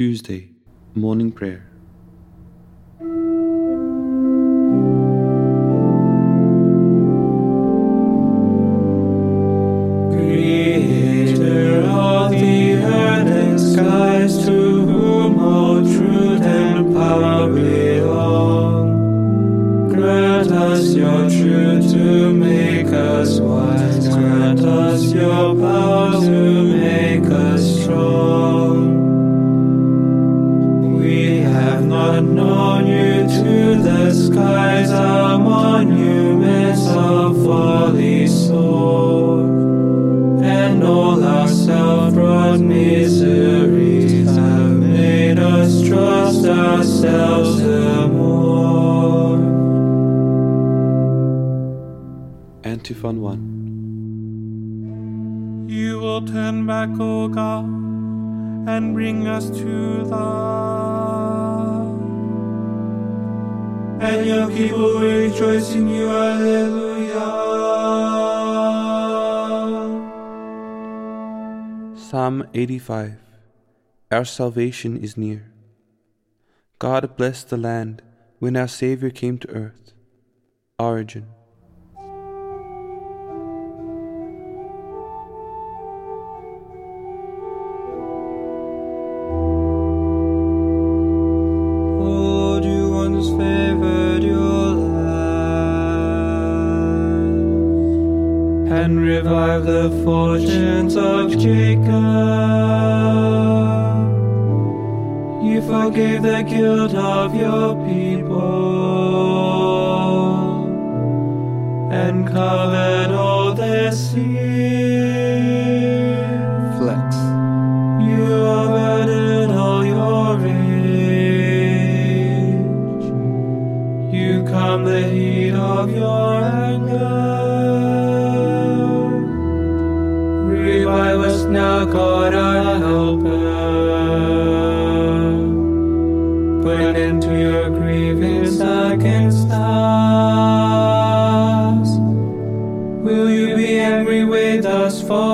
Tuesday, Morning Prayer. Antiphon 1. You will turn back, O God, and bring us to love. And your people will rejoice in you, Alleluia. Psalm 85 Our salvation is near. God blessed the land when our Savior came to earth. Origen.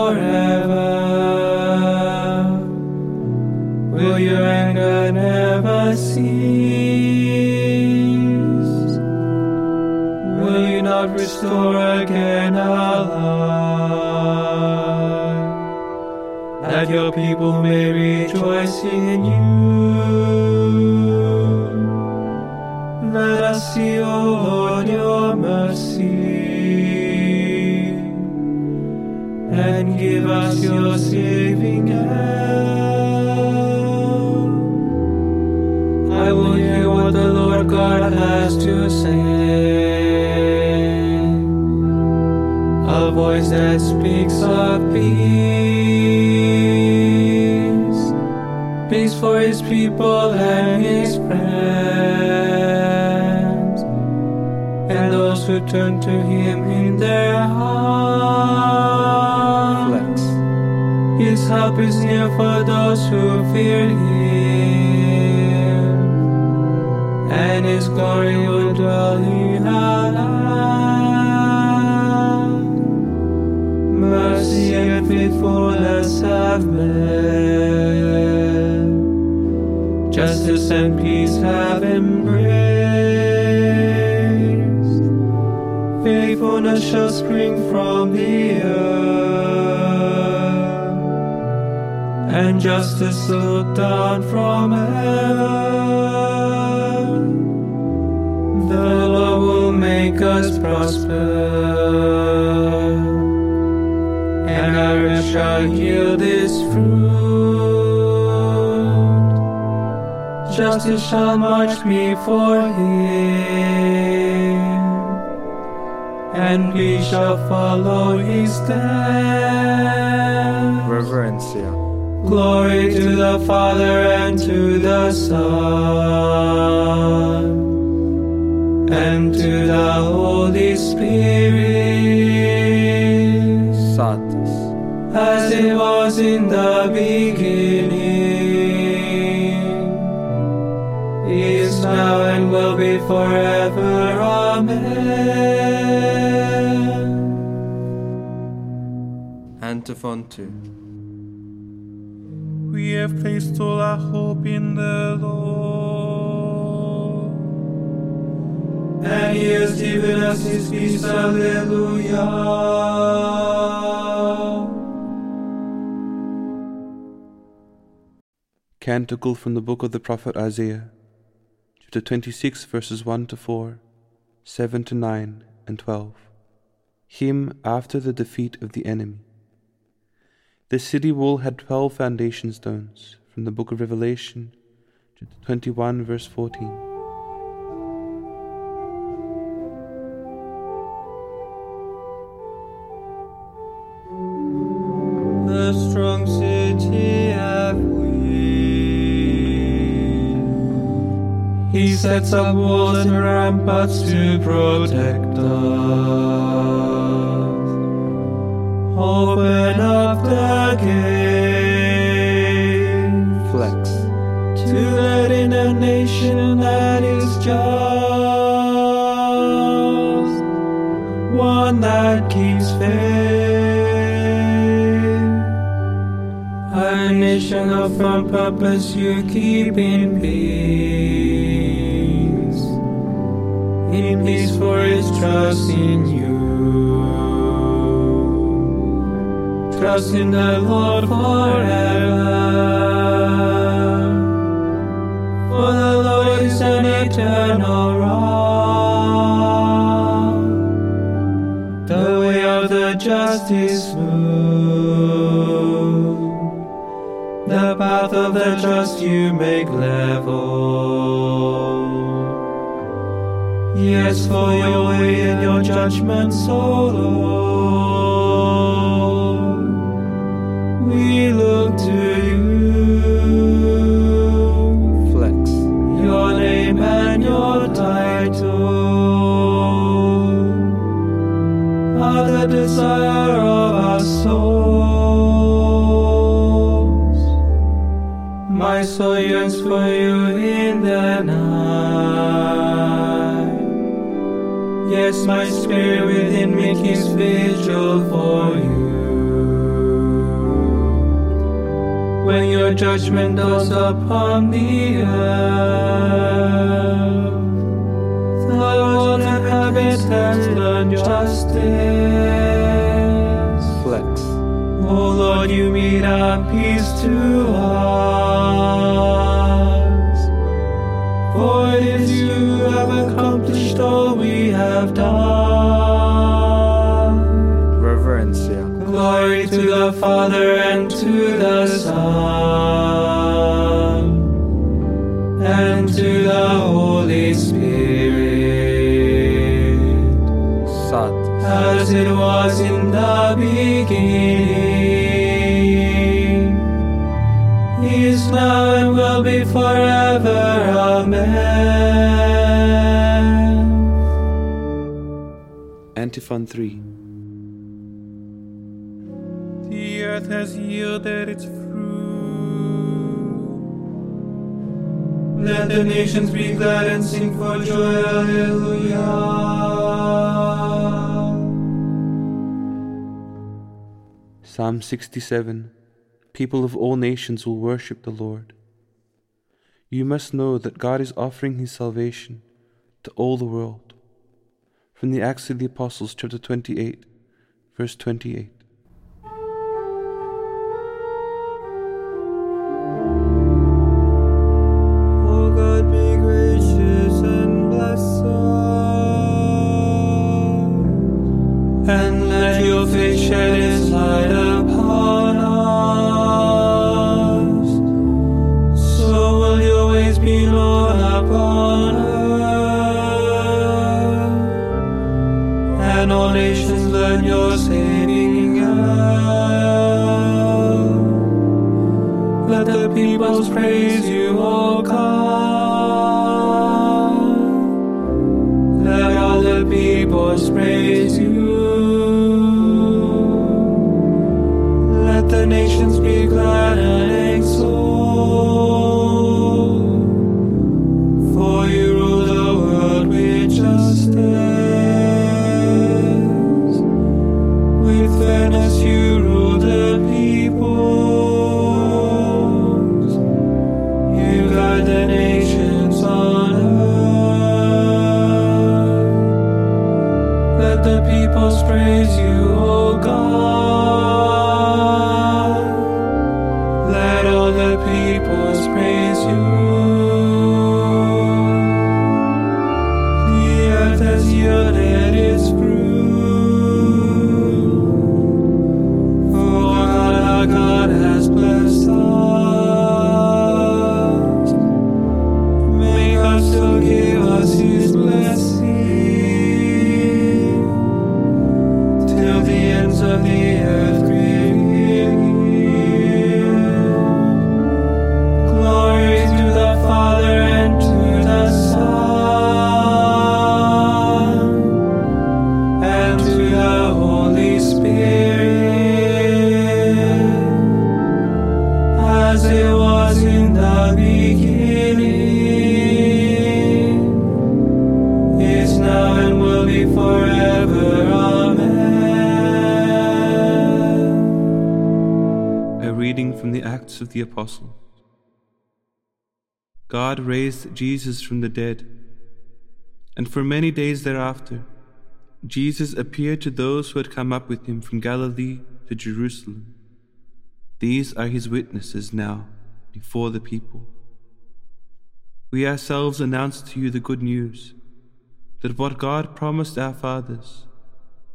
Forever? Will your anger never cease? Will you not restore again our life? That your people may rejoice in you. Let us see, O Lord, your mercy give us your saving help. I will hear what the Lord God has to say. A voice that speaks of peace, peace for his people and his friends, and those who turn to him in their heart. His help is near for those who fear him, and his glory will dwell in our land. Mercy and faithfulness have met, justice and peace have embraced. Faithfulness shall spring from the earth and justice look down from heaven. The Lord will make us prosper, and our shall yield its fruit. Justice shall march before him, and peace shall follow his steps. Reverencia. Glory to the Father and to the Son and to the Holy Spirit, Satis. as it was in the beginning, is now and will be forever. Amen. Antiphon 2. We have placed all our hope in the Lord. And he has given us his peace, Alleluia. Canticle from the book of the prophet Isaiah, chapter 26, verses 1 to 4, 7 to 9, and 12. Hymn after the defeat of the enemy. The city wall had twelve foundation stones, from the book of Revelation, chapter 21, verse 14. The strong city have we. He sets up walls and ramparts to protect us. Open up the gate. Flex. To let in a nation that is just. One that keeps faith. A nation of firm purpose you keep in peace. In peace for his trust in you. Trust in the Lord forever. For the Lord is an eternal rock. The way of the just is smooth. The path of the just you make level. Yes, for your way and your judgment, so Lord. Soul yearns for you in the night. Yes, my spirit within me keeps vigil for you. When your judgment dawns upon the earth, the Lord inhabitants learn justice. Oh Lord, you meet our peace to us. For it is you who have accomplished all we have done. Reverencia. Glory to the Father and to the Son and to the Holy Spirit Sat. as it was in the beginning, now and will be forever. Amen. Antiphon 3. The earth has yielded its fruit. Let the nations be glad and sing for joy. Alleluia. Psalm 67 People of all nations will worship the Lord. You must know that God is offering His salvation to all the world. From the Acts of the Apostles, chapter 28, verse 28. O God, be gracious and bless us, and let your face shed its light God, has blessed of the Apostles. God raised Jesus from the dead, and for many days thereafter, Jesus appeared to those who had come up with him from Galilee to Jerusalem. These are his witnesses now before the people. We ourselves announce to you the good news that what God promised our fathers,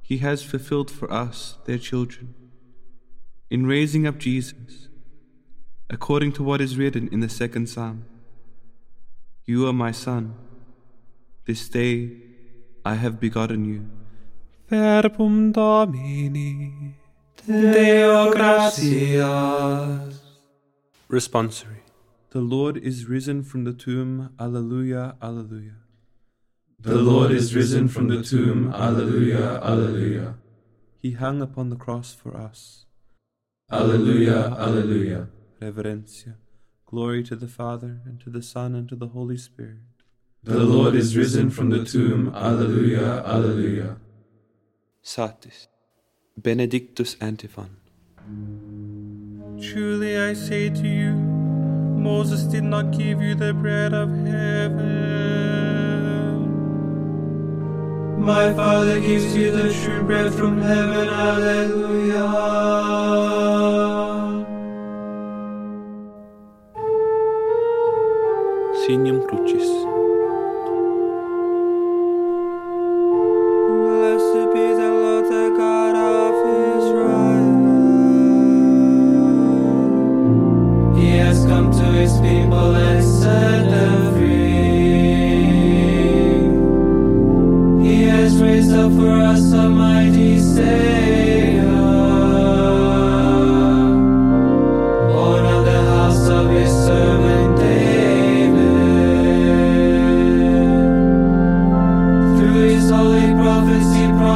he has fulfilled for us, their children, in raising up Jesus, according to what is written in the second psalm You are my son, this day I have begotten you. Verbum Domini. Deo gratias. Responsory. The Lord is risen from the tomb. Alleluia, alleluia. The Lord is risen from the tomb. Alleluia, alleluia. He hung upon the cross for us. Alleluia, alleluia. Reverencia. Glory to the Father, and to the Son, and to the Holy Spirit. The Lord is risen from the tomb. Alleluia, alleluia. Satis. Benedictus Antiphon. Truly I say to you, Moses did not give you the bread of heaven. My Father gives you the true bread from heaven. Alleluia. осеннем кручись.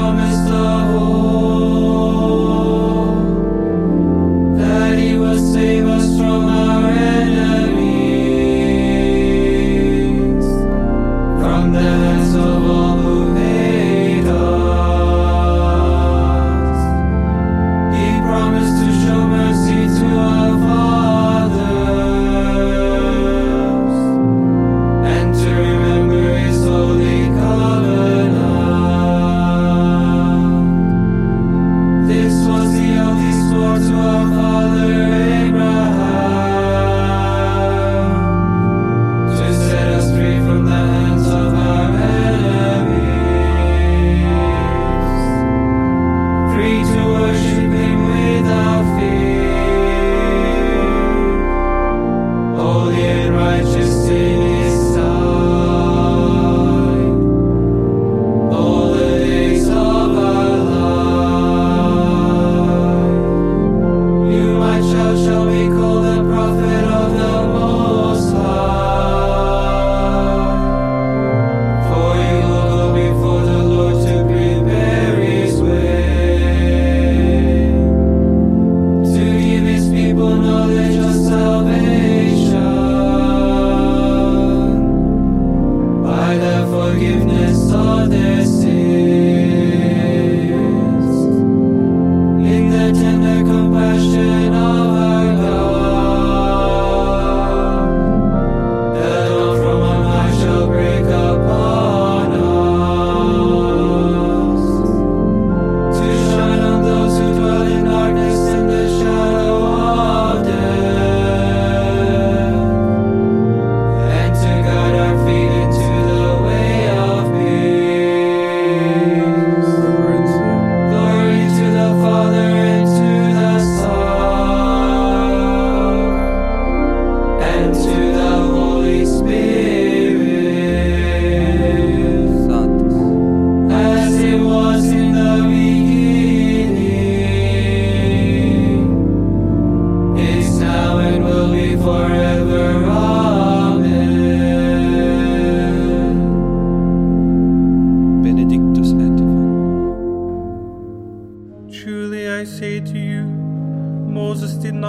Promised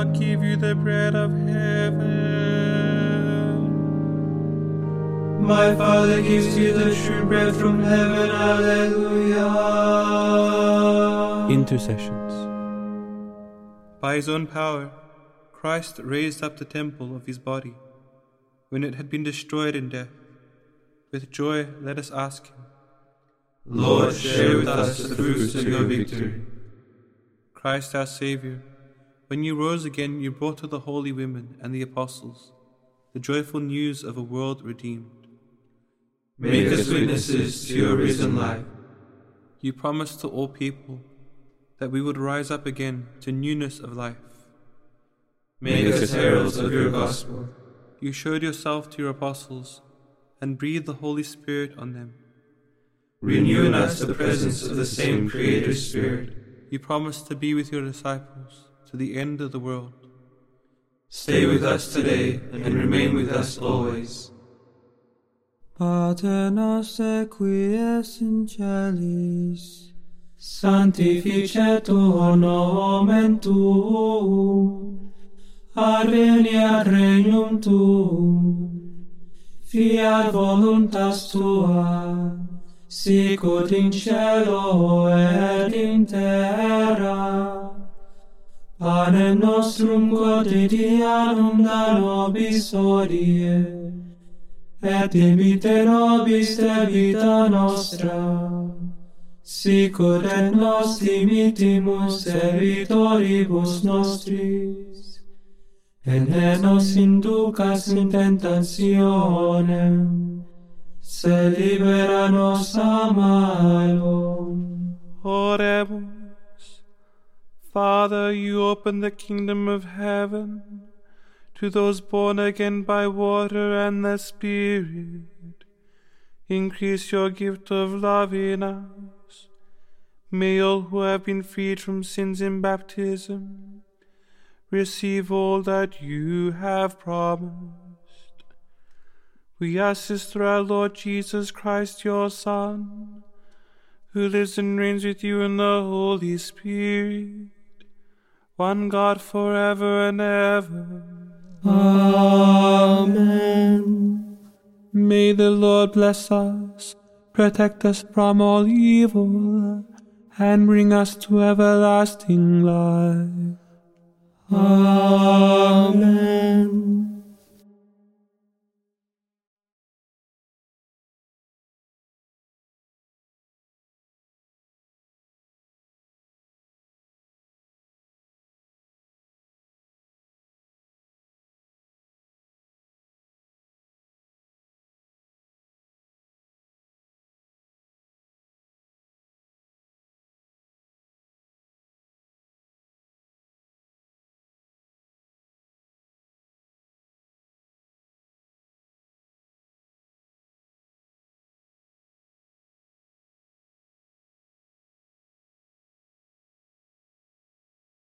the bread of heaven. My Father gives you the true bread from heaven. Alleluia. Intercessions. By his own power, Christ raised up the temple of his body when it had been destroyed in death. With joy, let us ask him. Lord, share with us the fruits of your victory. Christ our Saviour, when you rose again, you brought to the holy women and the apostles the joyful news of a world redeemed. Make us witnesses to your risen life. You promised to all people that we would rise up again to newness of life. Make us heralds of your gospel. You showed yourself to your apostles and breathed the Holy Spirit on them. Renew in us the presence of the same Creator Spirit. You promised to be with your disciples to the end of the world. Stay with us today and remain with us always. Pater noster qui es in celis, sanctificetur nomen tuum, adveniat regnum tuum, fiat voluntas tua, sicut in cielo et in terra. Panem nostrum quotidianum da nobis odie, et imite nobis de vita nostra, sicur et nos dimitimus evitoribus nostris, et ne nos inducas in tentationem, se libera nos a malum. Oremus. Father, you open the kingdom of heaven to those born again by water and the Spirit. Increase your gift of love in us. May all who have been freed from sins in baptism receive all that you have promised. We ask this through our Lord Jesus Christ, your Son, who lives and reigns with you in the Holy Spirit, one God forever and ever. Amen. May the Lord bless us, protect us from all evil, and bring us to everlasting life. Amen.